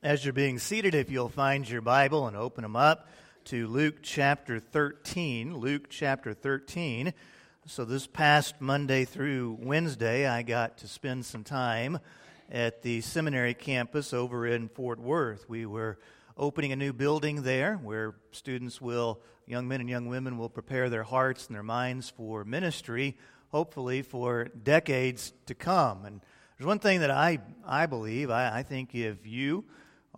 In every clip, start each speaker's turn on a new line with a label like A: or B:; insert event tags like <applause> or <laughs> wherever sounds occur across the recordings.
A: As you're being seated, if you'll find your Bible and open them up to Luke chapter 13. Luke chapter 13. So, this past Monday through Wednesday, I got to spend some time at the seminary campus over in Fort Worth. We were opening a new building there where students will, young men and young women, will prepare their hearts and their minds for ministry, hopefully for decades to come. And there's one thing that I, I believe, I, I think if you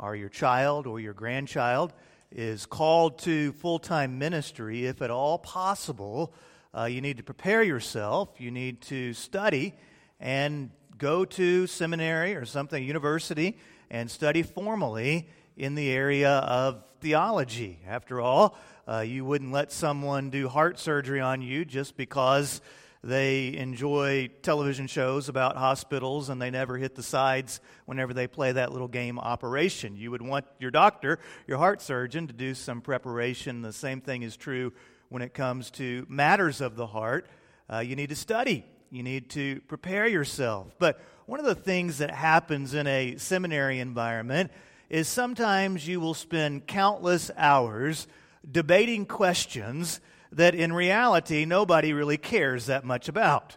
A: or your child or your grandchild is called to full time ministry, if at all possible, uh, you need to prepare yourself, you need to study and go to seminary or something, university, and study formally in the area of theology. After all, uh, you wouldn't let someone do heart surgery on you just because they enjoy television shows about hospitals and they never hit the sides whenever they play that little game Operation. You would want your doctor, your heart surgeon, to do some preparation. The same thing is true when it comes to matters of the heart. Uh, you need to study, you need to prepare yourself. But one of the things that happens in a seminary environment is sometimes you will spend countless hours debating questions that in reality nobody really cares that much about.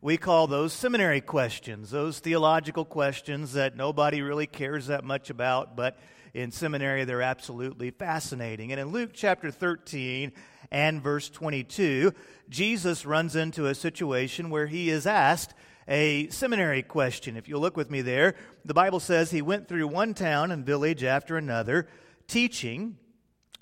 A: We call those seminary questions, those theological questions that nobody really cares that much about, but in seminary they're absolutely fascinating. And in Luke chapter 13 and verse 22, Jesus runs into a situation where he is asked a seminary question. If you look with me there, the Bible says he went through one town and village after another, teaching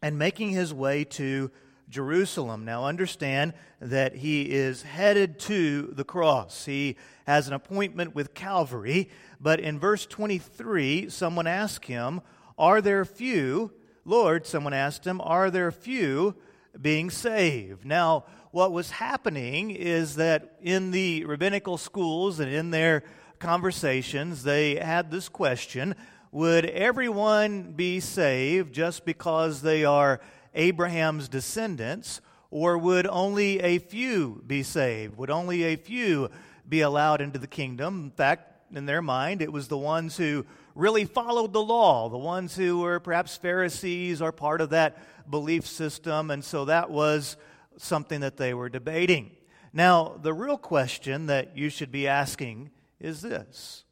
A: and making his way to Jerusalem. Now, understand that he is headed to the cross. He has an appointment with Calvary. But in verse 23, someone asked him, Are there few, Lord, someone asked him, Are there few being saved? Now, what was happening is that in the rabbinical schools and in their conversations, they had this question Would everyone be saved just because they are Abraham's descendants, or would only a few be saved? Would only a few be allowed into the kingdom? In fact, in their mind, it was the ones who really followed the law, the ones who were perhaps Pharisees or part of that belief system, and so that was something that they were debating. Now, the real question that you should be asking is this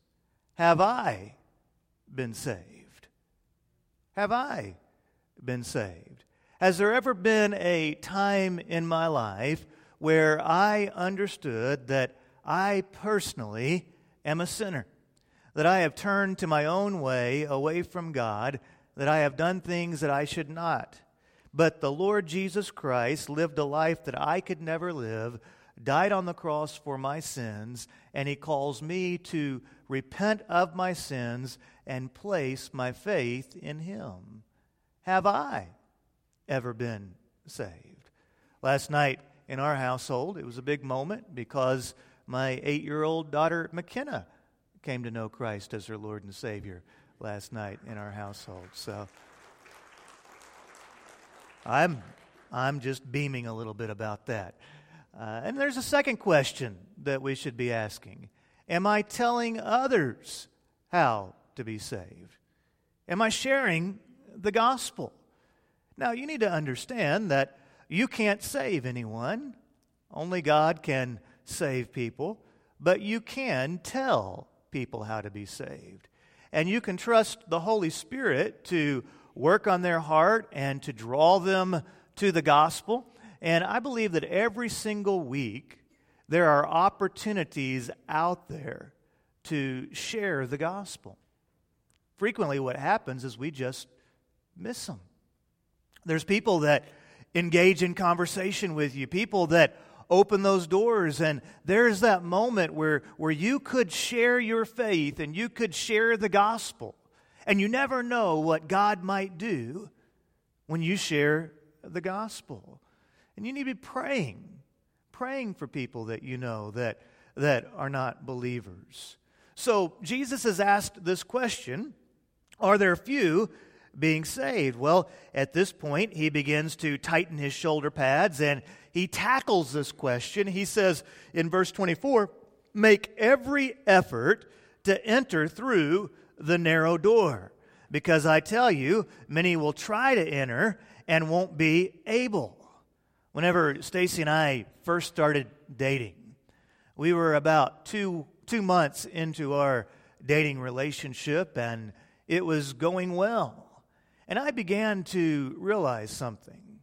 A: Have I been saved? Have I been saved? Has there ever been a time in my life where I understood that I personally am a sinner? That I have turned to my own way away from God, that I have done things that I should not. But the Lord Jesus Christ lived a life that I could never live, died on the cross for my sins, and He calls me to repent of my sins and place my faith in Him. Have I ever been saved. Last night in our household, it was a big moment because my eight year old daughter, McKenna, came to know Christ as her Lord and Savior last night in our household. So I'm, I'm just beaming a little bit about that. Uh, and there's a second question that we should be asking Am I telling others how to be saved? Am I sharing the gospel? Now, you need to understand that you can't save anyone, only God can save people, but you can tell people how to be saved. And you can trust the Holy Spirit to work on their heart and to draw them to the gospel. And I believe that every single week there are opportunities out there to share the gospel. Frequently, what happens is we just miss them. There's people that engage in conversation with you, people that open those doors, and there's that moment where, where you could share your faith and you could share the gospel. And you never know what God might do when you share the gospel. And you need to be praying, praying for people that you know that, that are not believers. So Jesus has asked this question Are there few being saved? Well, at this point, he begins to tighten his shoulder pads and he tackles this question. He says in verse 24, Make every effort to enter through the narrow door. Because I tell you, many will try to enter and won't be able. Whenever Stacy and I first started dating, we were about two, two months into our dating relationship, and it was going well. And I began to realize something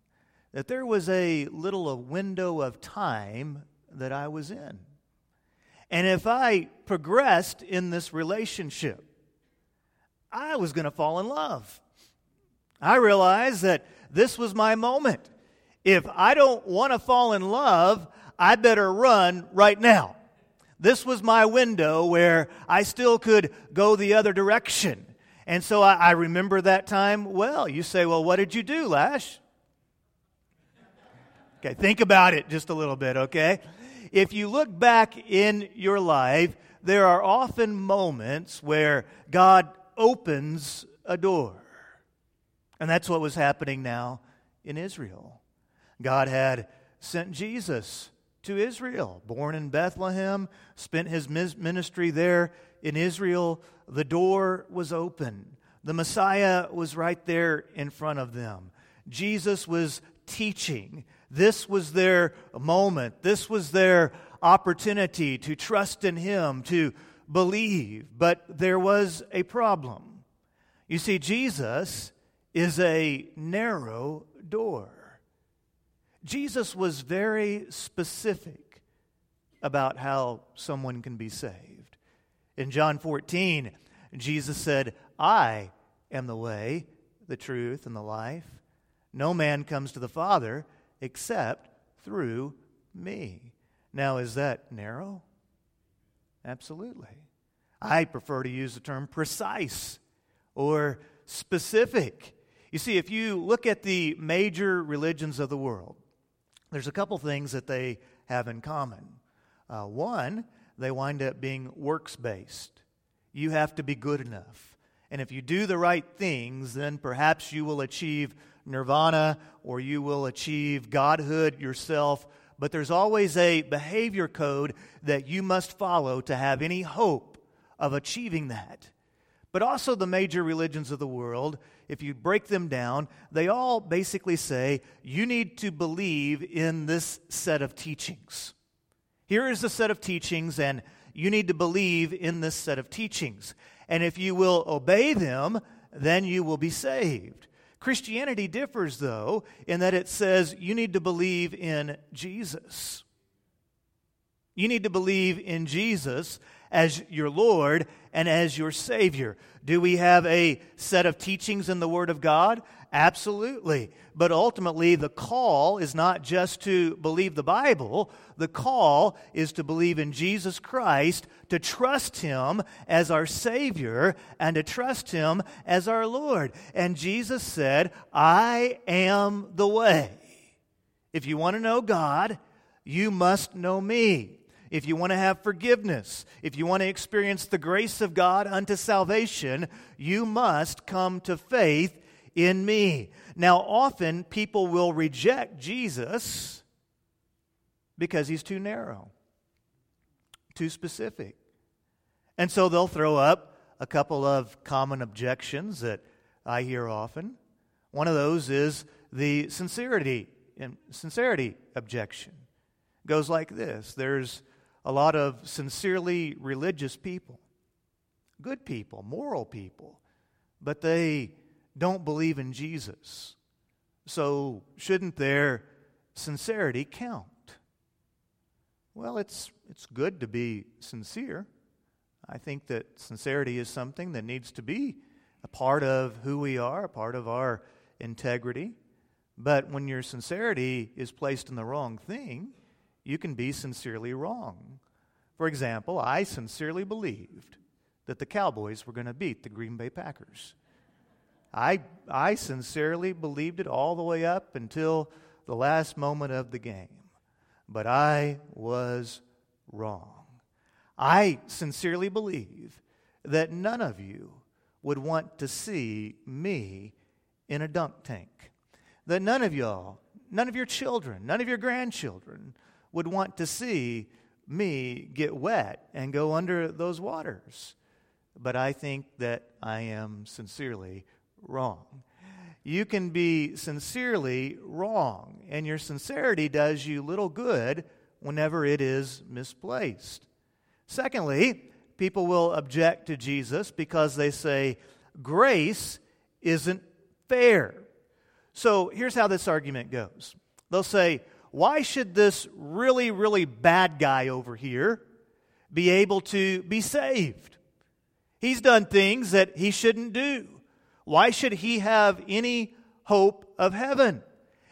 A: that there was a little a window of time that I was in. And if I progressed in this relationship, I was going to fall in love. I realized that this was my moment. If I don't want to fall in love, I better run right now. This was my window where I still could go the other direction. And so I, I remember that time well. You say, well, what did you do, Lash? Okay, think about it just a little bit, okay? If you look back in your life, there are often moments where God opens a door. And that's what was happening now in Israel. God had sent Jesus to Israel, born in Bethlehem, spent his ministry there in Israel. The door was open. The Messiah was right there in front of them. Jesus was teaching. This was their moment. This was their opportunity to trust in Him, to believe. But there was a problem. You see, Jesus is a narrow door. Jesus was very specific about how someone can be saved. In John 14, Jesus said, I am the way, the truth, and the life. No man comes to the Father except through me. Now, is that narrow? Absolutely. I prefer to use the term precise or specific. You see, if you look at the major religions of the world, there's a couple things that they have in common. Uh, one, they wind up being works based. You have to be good enough. And if you do the right things, then perhaps you will achieve nirvana or you will achieve godhood yourself. But there's always a behavior code that you must follow to have any hope of achieving that. But also, the major religions of the world, if you break them down, they all basically say you need to believe in this set of teachings. Here is a set of teachings, and you need to believe in this set of teachings. And if you will obey them, then you will be saved. Christianity differs, though, in that it says you need to believe in Jesus. You need to believe in Jesus as your Lord and as your Savior. Do we have a set of teachings in the Word of God? Absolutely. But ultimately, the call is not just to believe the Bible, the call is to believe in Jesus Christ, to trust Him as our Savior, and to trust Him as our Lord. And Jesus said, I am the way. If you want to know God, you must know me if you want to have forgiveness, if you want to experience the grace of God unto salvation, you must come to faith in me. Now, often people will reject Jesus because he's too narrow, too specific. And so they'll throw up a couple of common objections that I hear often. One of those is the sincerity sincerity objection. It goes like this. There's a lot of sincerely religious people, good people, moral people, but they don't believe in Jesus. So, shouldn't their sincerity count? Well, it's, it's good to be sincere. I think that sincerity is something that needs to be a part of who we are, a part of our integrity. But when your sincerity is placed in the wrong thing, you can be sincerely wrong. For example, I sincerely believed that the Cowboys were going to beat the Green Bay Packers. I, I sincerely believed it all the way up until the last moment of the game. But I was wrong. I sincerely believe that none of you would want to see me in a dunk tank. That none of y'all, none of your children, none of your grandchildren would want to see me get wet and go under those waters. but I think that I am sincerely wrong. You can be sincerely wrong, and your sincerity does you little good whenever it is misplaced. Secondly, people will object to Jesus because they say, grace isn't fair. So here's how this argument goes they'll say, why should this really, really bad guy over here be able to be saved? He's done things that he shouldn't do. Why should he have any hope of heaven?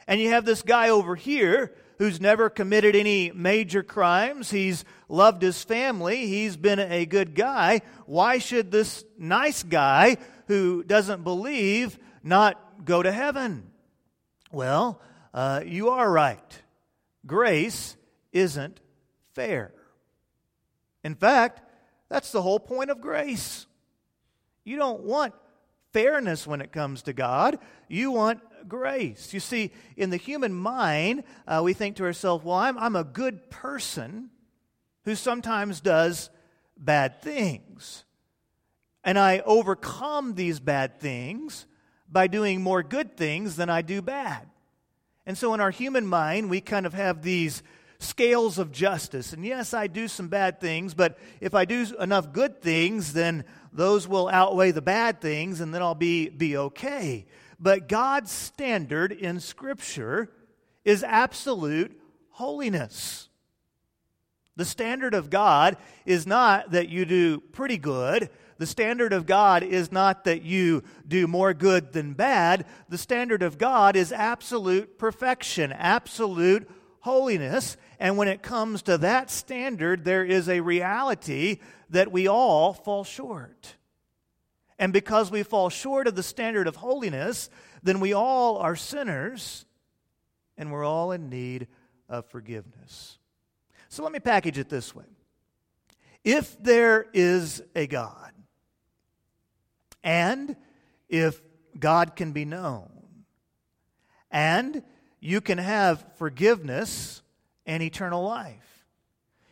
A: And you have this guy over here who's never committed any major crimes. He's loved his family. He's been a good guy. Why should this nice guy who doesn't believe not go to heaven? Well, uh, you are right. Grace isn't fair. In fact, that's the whole point of grace. You don't want fairness when it comes to God, you want grace. You see, in the human mind, uh, we think to ourselves, well, I'm, I'm a good person who sometimes does bad things. And I overcome these bad things by doing more good things than I do bad. And so in our human mind, we kind of have these scales of justice. And yes, I do some bad things, but if I do enough good things, then those will outweigh the bad things, and then I'll be, be okay. But God's standard in Scripture is absolute holiness. The standard of God is not that you do pretty good. The standard of God is not that you do more good than bad. The standard of God is absolute perfection, absolute holiness. And when it comes to that standard, there is a reality that we all fall short. And because we fall short of the standard of holiness, then we all are sinners and we're all in need of forgiveness. So let me package it this way If there is a God, and if God can be known, and you can have forgiveness and eternal life.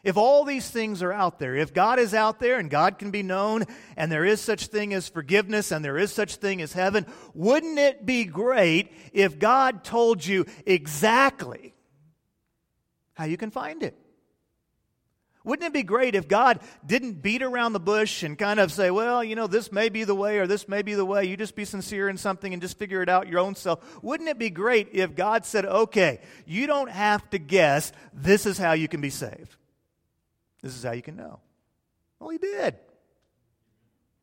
A: If all these things are out there, if God is out there and God can be known and there is such thing as forgiveness and there is such thing as heaven, wouldn't it be great if God told you exactly how you can find it? Wouldn't it be great if God didn't beat around the bush and kind of say, well, you know, this may be the way or this may be the way. You just be sincere in something and just figure it out your own self. Wouldn't it be great if God said, okay, you don't have to guess. This is how you can be saved. This is how you can know. Well, he did.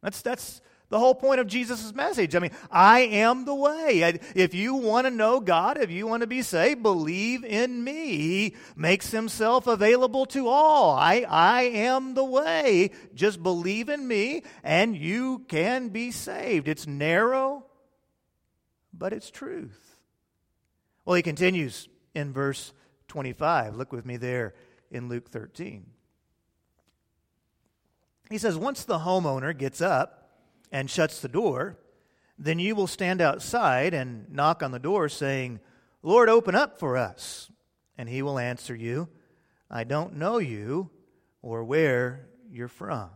A: That's, that's, the whole point of Jesus' message. I mean, I am the way. If you want to know God, if you want to be saved, believe in me. He makes himself available to all. I, I am the way. Just believe in me and you can be saved. It's narrow, but it's truth. Well, he continues in verse 25. Look with me there in Luke 13. He says, Once the homeowner gets up, and shuts the door, then you will stand outside and knock on the door, saying, Lord, open up for us. And he will answer you, I don't know you or where you're from.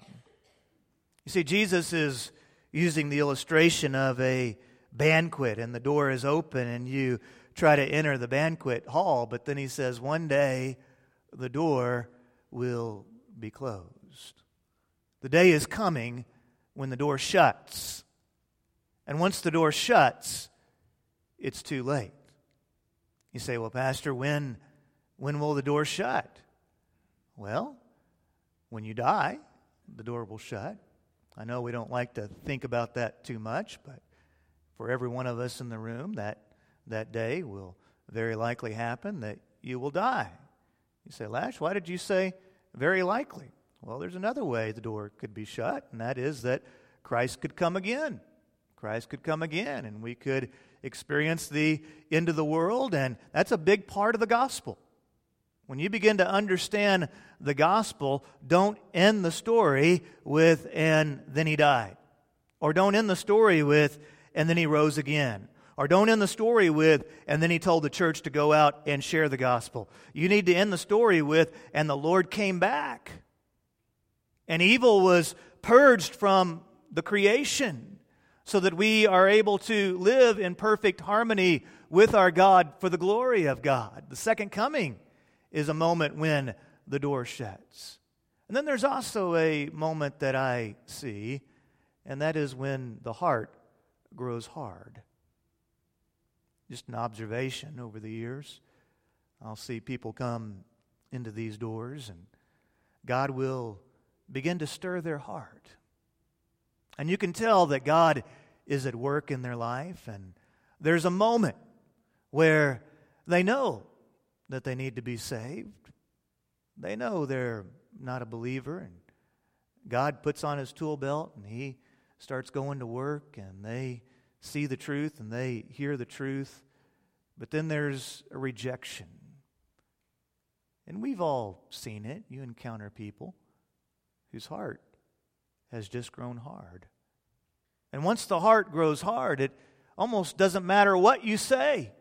A: You see, Jesus is using the illustration of a banquet, and the door is open, and you try to enter the banquet hall, but then he says, One day the door will be closed. The day is coming when the door shuts. And once the door shuts, it's too late. You say, Well, Pastor, when, when will the door shut? Well, when you die, the door will shut. I know we don't like to think about that too much, but for every one of us in the room, that, that day will very likely happen that you will die. You say, Lash, why did you say very likely? Well, there's another way the door could be shut, and that is that Christ could come again. Christ could come again, and we could experience the end of the world, and that's a big part of the gospel. When you begin to understand the gospel, don't end the story with, and then he died. Or don't end the story with, and then he rose again. Or don't end the story with, and then he told the church to go out and share the gospel. You need to end the story with, and the Lord came back. And evil was purged from the creation so that we are able to live in perfect harmony with our God for the glory of God. The second coming is a moment when the door shuts. And then there's also a moment that I see, and that is when the heart grows hard. Just an observation over the years. I'll see people come into these doors, and God will begin to stir their heart. And you can tell that God is at work in their life, and there's a moment where they know that they need to be saved. They know they're not a believer, and God puts on his tool belt and he starts going to work, and they see the truth and they hear the truth. But then there's a rejection. And we've all seen it. You encounter people whose heart has just grown hard. And once the heart grows hard, it almost doesn't matter what you say.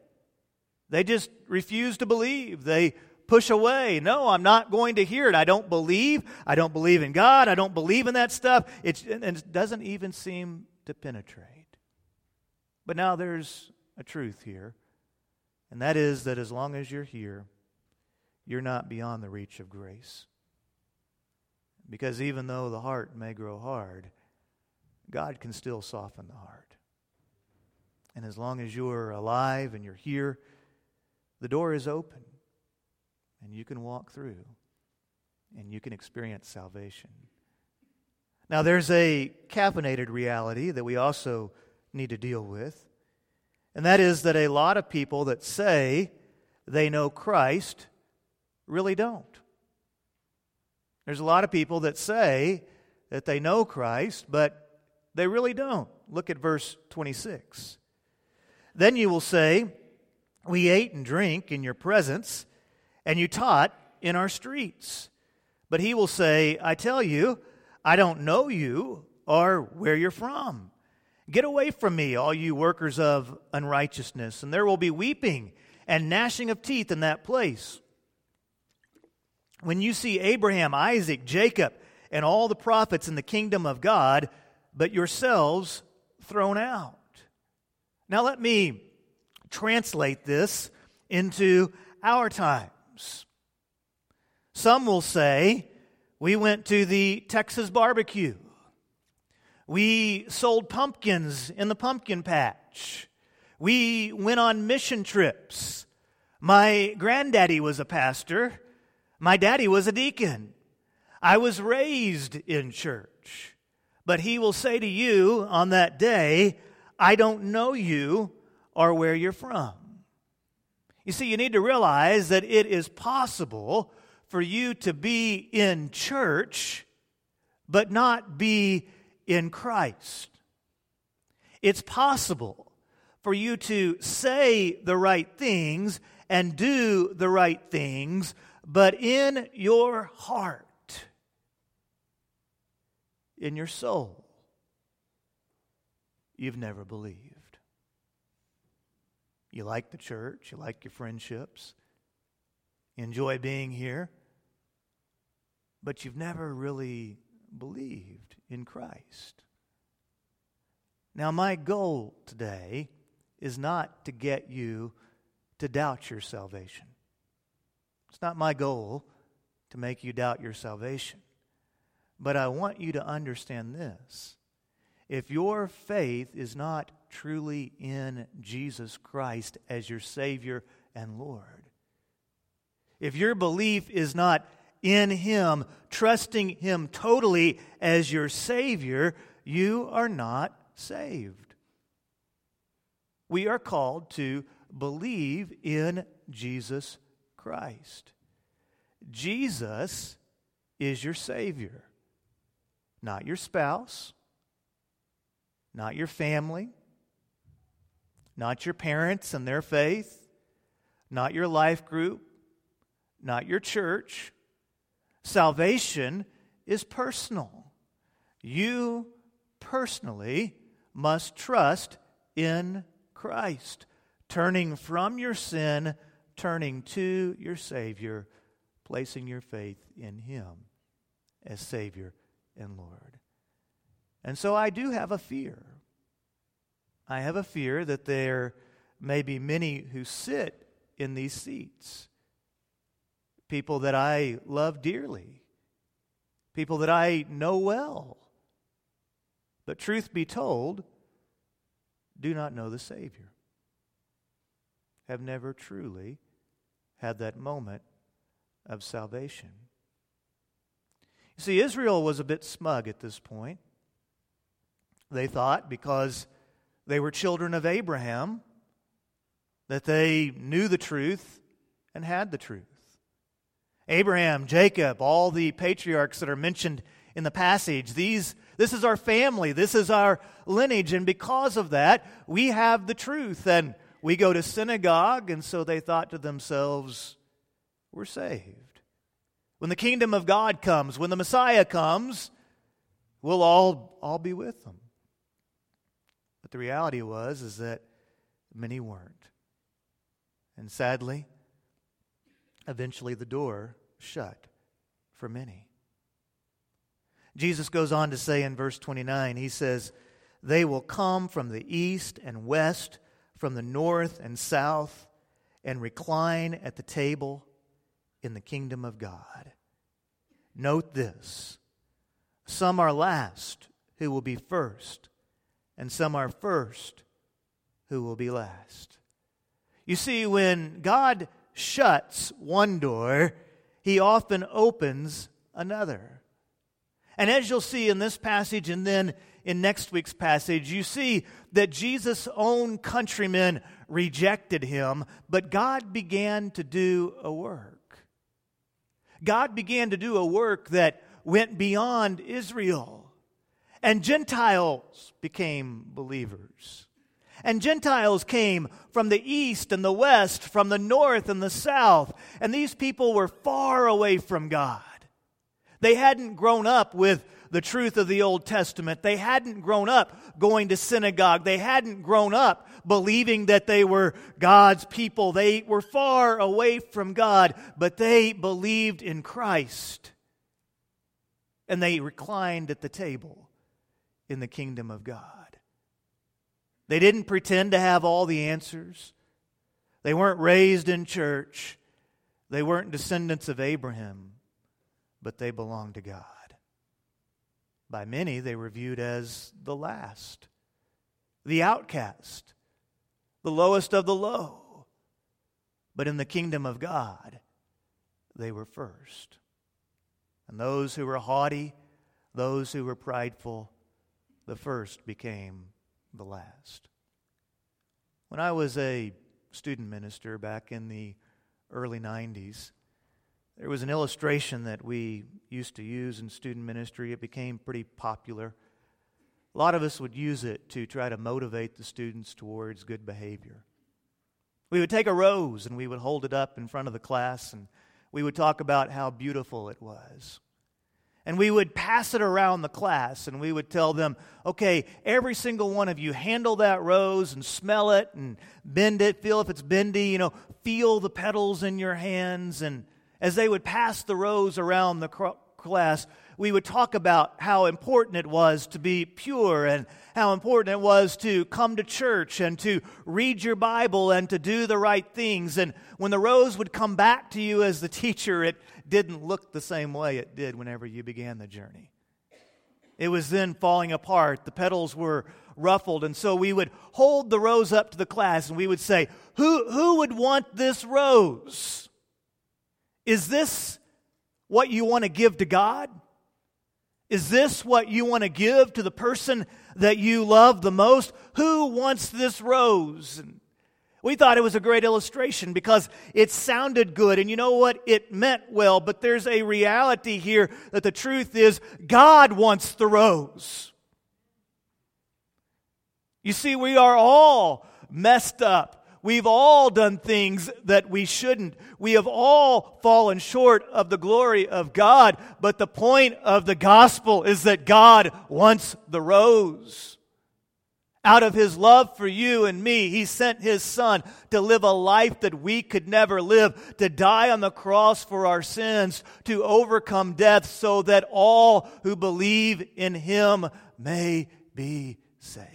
A: They just refuse to believe. They push away. No, I'm not going to hear it. I don't believe. I don't believe in God. I don't believe in that stuff. It's, and it doesn't even seem to penetrate. But now there's a truth here, and that is that as long as you're here, you're not beyond the reach of grace. Because even though the heart may grow hard, God can still soften the heart. And as long as you're alive and you're here, the door is open and you can walk through and you can experience salvation. Now, there's a caffeinated reality that we also need to deal with, and that is that a lot of people that say they know Christ really don't. There's a lot of people that say that they know Christ, but they really don't. Look at verse 26. Then you will say, We ate and drank in your presence and you taught in our streets. But he will say, I tell you, I don't know you or where you're from. Get away from me, all you workers of unrighteousness, and there will be weeping and gnashing of teeth in that place. When you see Abraham, Isaac, Jacob, and all the prophets in the kingdom of God, but yourselves thrown out. Now, let me translate this into our times. Some will say, We went to the Texas barbecue. We sold pumpkins in the pumpkin patch. We went on mission trips. My granddaddy was a pastor. My daddy was a deacon. I was raised in church. But he will say to you on that day, I don't know you or where you're from. You see, you need to realize that it is possible for you to be in church, but not be in Christ. It's possible for you to say the right things and do the right things, but in your heart, in your soul, you've never believed. You like the church, you like your friendships, you enjoy being here, but you've never really believed in Christ. Now, my goal today is not to get you to doubt your salvation. It's not my goal to make you doubt your salvation. But I want you to understand this. If your faith is not truly in Jesus Christ as your Savior and Lord. If your belief is not in Him, trusting Him totally as your Savior, you are not saved. We are called to believe in Jesus Christ. Jesus is your Savior, not your spouse, not your family not your parents and their faith, not your life group, not your church. Salvation is personal. You personally must trust in Christ, turning from your sin, turning to your Savior, placing your faith in Him as Savior and Lord. And so I do have a fear. I have a fear that there may be many who sit in these seats, people that I love dearly, people that I know well. But truth be told, do not know the Savior, have never truly had that moment of salvation. You see, Israel was a bit smug at this point. They thought because they were children of Abraham that they knew the truth and had the truth. Abraham, Jacob, all the patriarchs that are mentioned in the passage, these, this is our family, this is our lineage, and because of that, we have the truth. And we go to synagogue, and so they thought to themselves, we're saved. When the kingdom of God comes, when the Messiah comes, we'll all, all be with them. But the reality was is that many weren't. And sadly, eventually the door shut for many. Jesus goes on to say in verse 29, he says, They will come from the east and west, from the north and south, and recline at the table in the kingdom of God. Note this some are last who will be first, and some are first who will be last. You see, when God shuts one door, he often opens another. And as you'll see in this passage and then in next week's passage, you see that Jesus' own countrymen rejected him, but God began to do a work. God began to do a work that went beyond Israel, and Gentiles became believers. And Gentiles came from the east and the west, from the north and the south. And these people were far away from God. They hadn't grown up with the truth of the Old Testament. They hadn't grown up going to synagogue. They hadn't grown up believing that they were God's people. They were far away from God, but they believed in Christ. And they reclined at the table in the kingdom of God. They didn't pretend to have all the answers. They weren't raised in church. They weren't descendants of Abraham, but they belonged to God. By many, they were viewed as the last, the outcast, the lowest of the low. But in the kingdom of God, they were first. And those who were haughty, those who were prideful, the first became the last. When I was a student minister back in the early 90s, there was an illustration that we used to use in student ministry. It became pretty popular. A lot of us would use it to try to motivate the students towards good behavior. We would take a rose and we would hold it up in front of the class and we would talk about how beautiful it was and we would pass it around the class and we would tell them, okay, every single one of you handle that rose and smell it and bend it, feel if it's bendy, you know, feel the petals in your hands. And as they would pass the rose around the class, we would talk about how important it was to be pure and how important it was to come to church and to read your Bible and to do the right things. And when the rose would come back to you as the <laughs> teacher, it didn't look the same way it did whenever you began the journey. It was then falling apart. The petals were ruffled. And so we would hold the rose up to the class and we would say, Who, who would want this rose? Is this what you want to give to God? Is this what you want to give to the person that you love the most? Who wants this rose? We thought it was a great illustration because it sounded good. And you know what? It meant well. But there's a reality here that the truth is God wants the rose. You see, we are all messed up. We've all done things that we shouldn't. We have all fallen short of the glory of God. But the point of the gospel is that God wants the rose. Out of his love for you and me, he sent his son to live a life that we could never live, to die on the cross for our sins, to overcome death so that all who believe in him may be saved.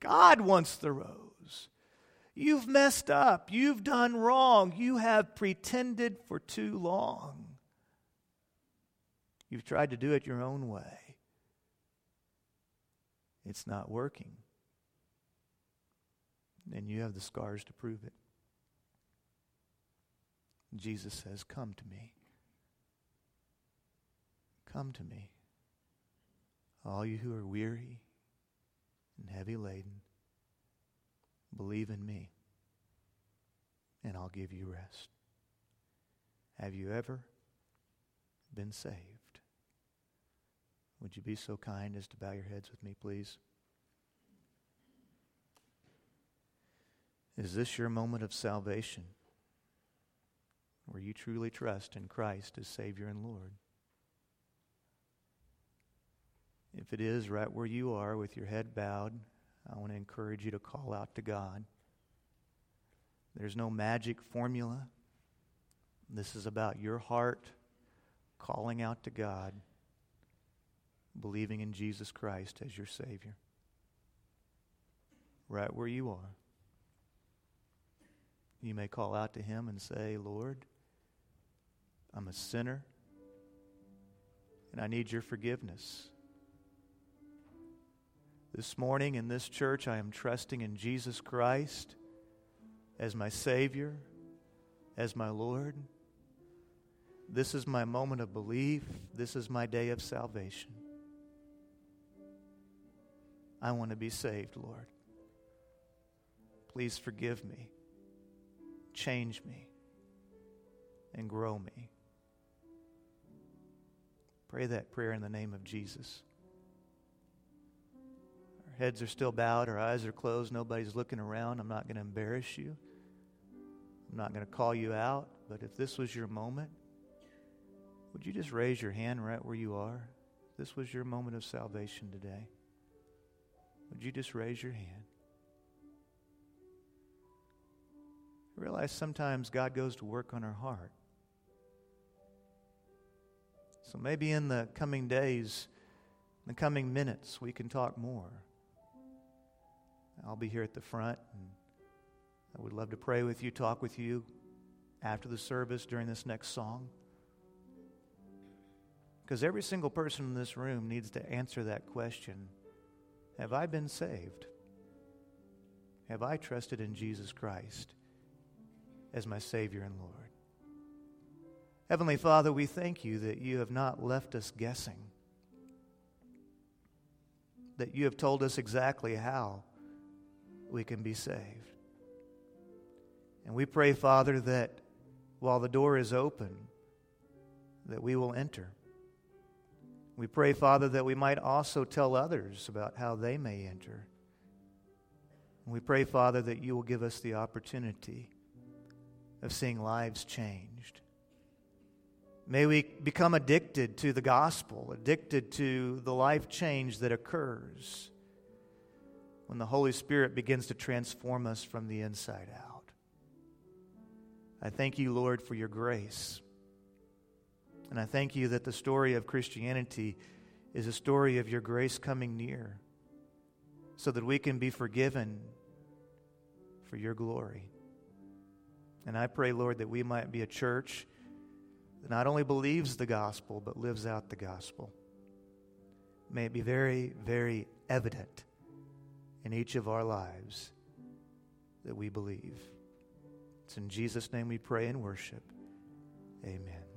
A: God wants the rose. You've messed up. You've done wrong. You have pretended for too long. You've tried to do it your own way. It's not working. And you have the scars to prove it. Jesus says, Come to me. Come to me. All you who are weary and heavy laden, believe in me, and I'll give you rest. Have you ever been saved? Would you be so kind as to bow your heads with me, please? Is this your moment of salvation where you truly trust in Christ as Savior and Lord? If it is right where you are with your head bowed, I want to encourage you to call out to God. There's no magic formula. This is about your heart calling out to God believing in Jesus Christ as your Savior. Right where you are. You may call out to Him and say, Lord, I'm a sinner and I need your forgiveness. This morning in this church, I am trusting in Jesus Christ as my Savior, as my Lord. This is my moment of belief. This is my day of salvation. I want to be saved, Lord. Please forgive me, change me, and grow me. Pray that prayer in the name of Jesus. Heads are still bowed, our eyes are closed, nobody's looking around. I'm not going to embarrass you. I'm not going to call you out, but if this was your moment, would you just raise your hand right where you are? This was your moment of salvation today. Would you just raise your hand? I realize sometimes God goes to work on our heart. So maybe in the coming days, in the coming minutes, we can talk more. I'll be here at the front, and I would love to pray with you, talk with you after the service during this next song. Because every single person in this room needs to answer that question have I been saved? Have I trusted in Jesus Christ as my Savior and Lord? Heavenly Father, we thank you that you have not left us guessing, that you have told us exactly how we can be saved. And we pray, Father, that while the door is open, that we will enter we pray, Father, that we might also tell others about how they may enter. And we pray, Father, that you will give us the opportunity of seeing lives changed. May we become addicted to the gospel, addicted to the life change that occurs when the Holy Spirit begins to transform us from the inside out. I thank you, Lord, for your grace. And I thank you that the story of Christianity is a story of your grace coming near so that we can be forgiven for your glory. And I pray, Lord, that we might be a church that not only believes the gospel, but lives out the gospel. May it be very, very evident in each of our lives that we believe. It's in Jesus' name we pray and worship. Amen.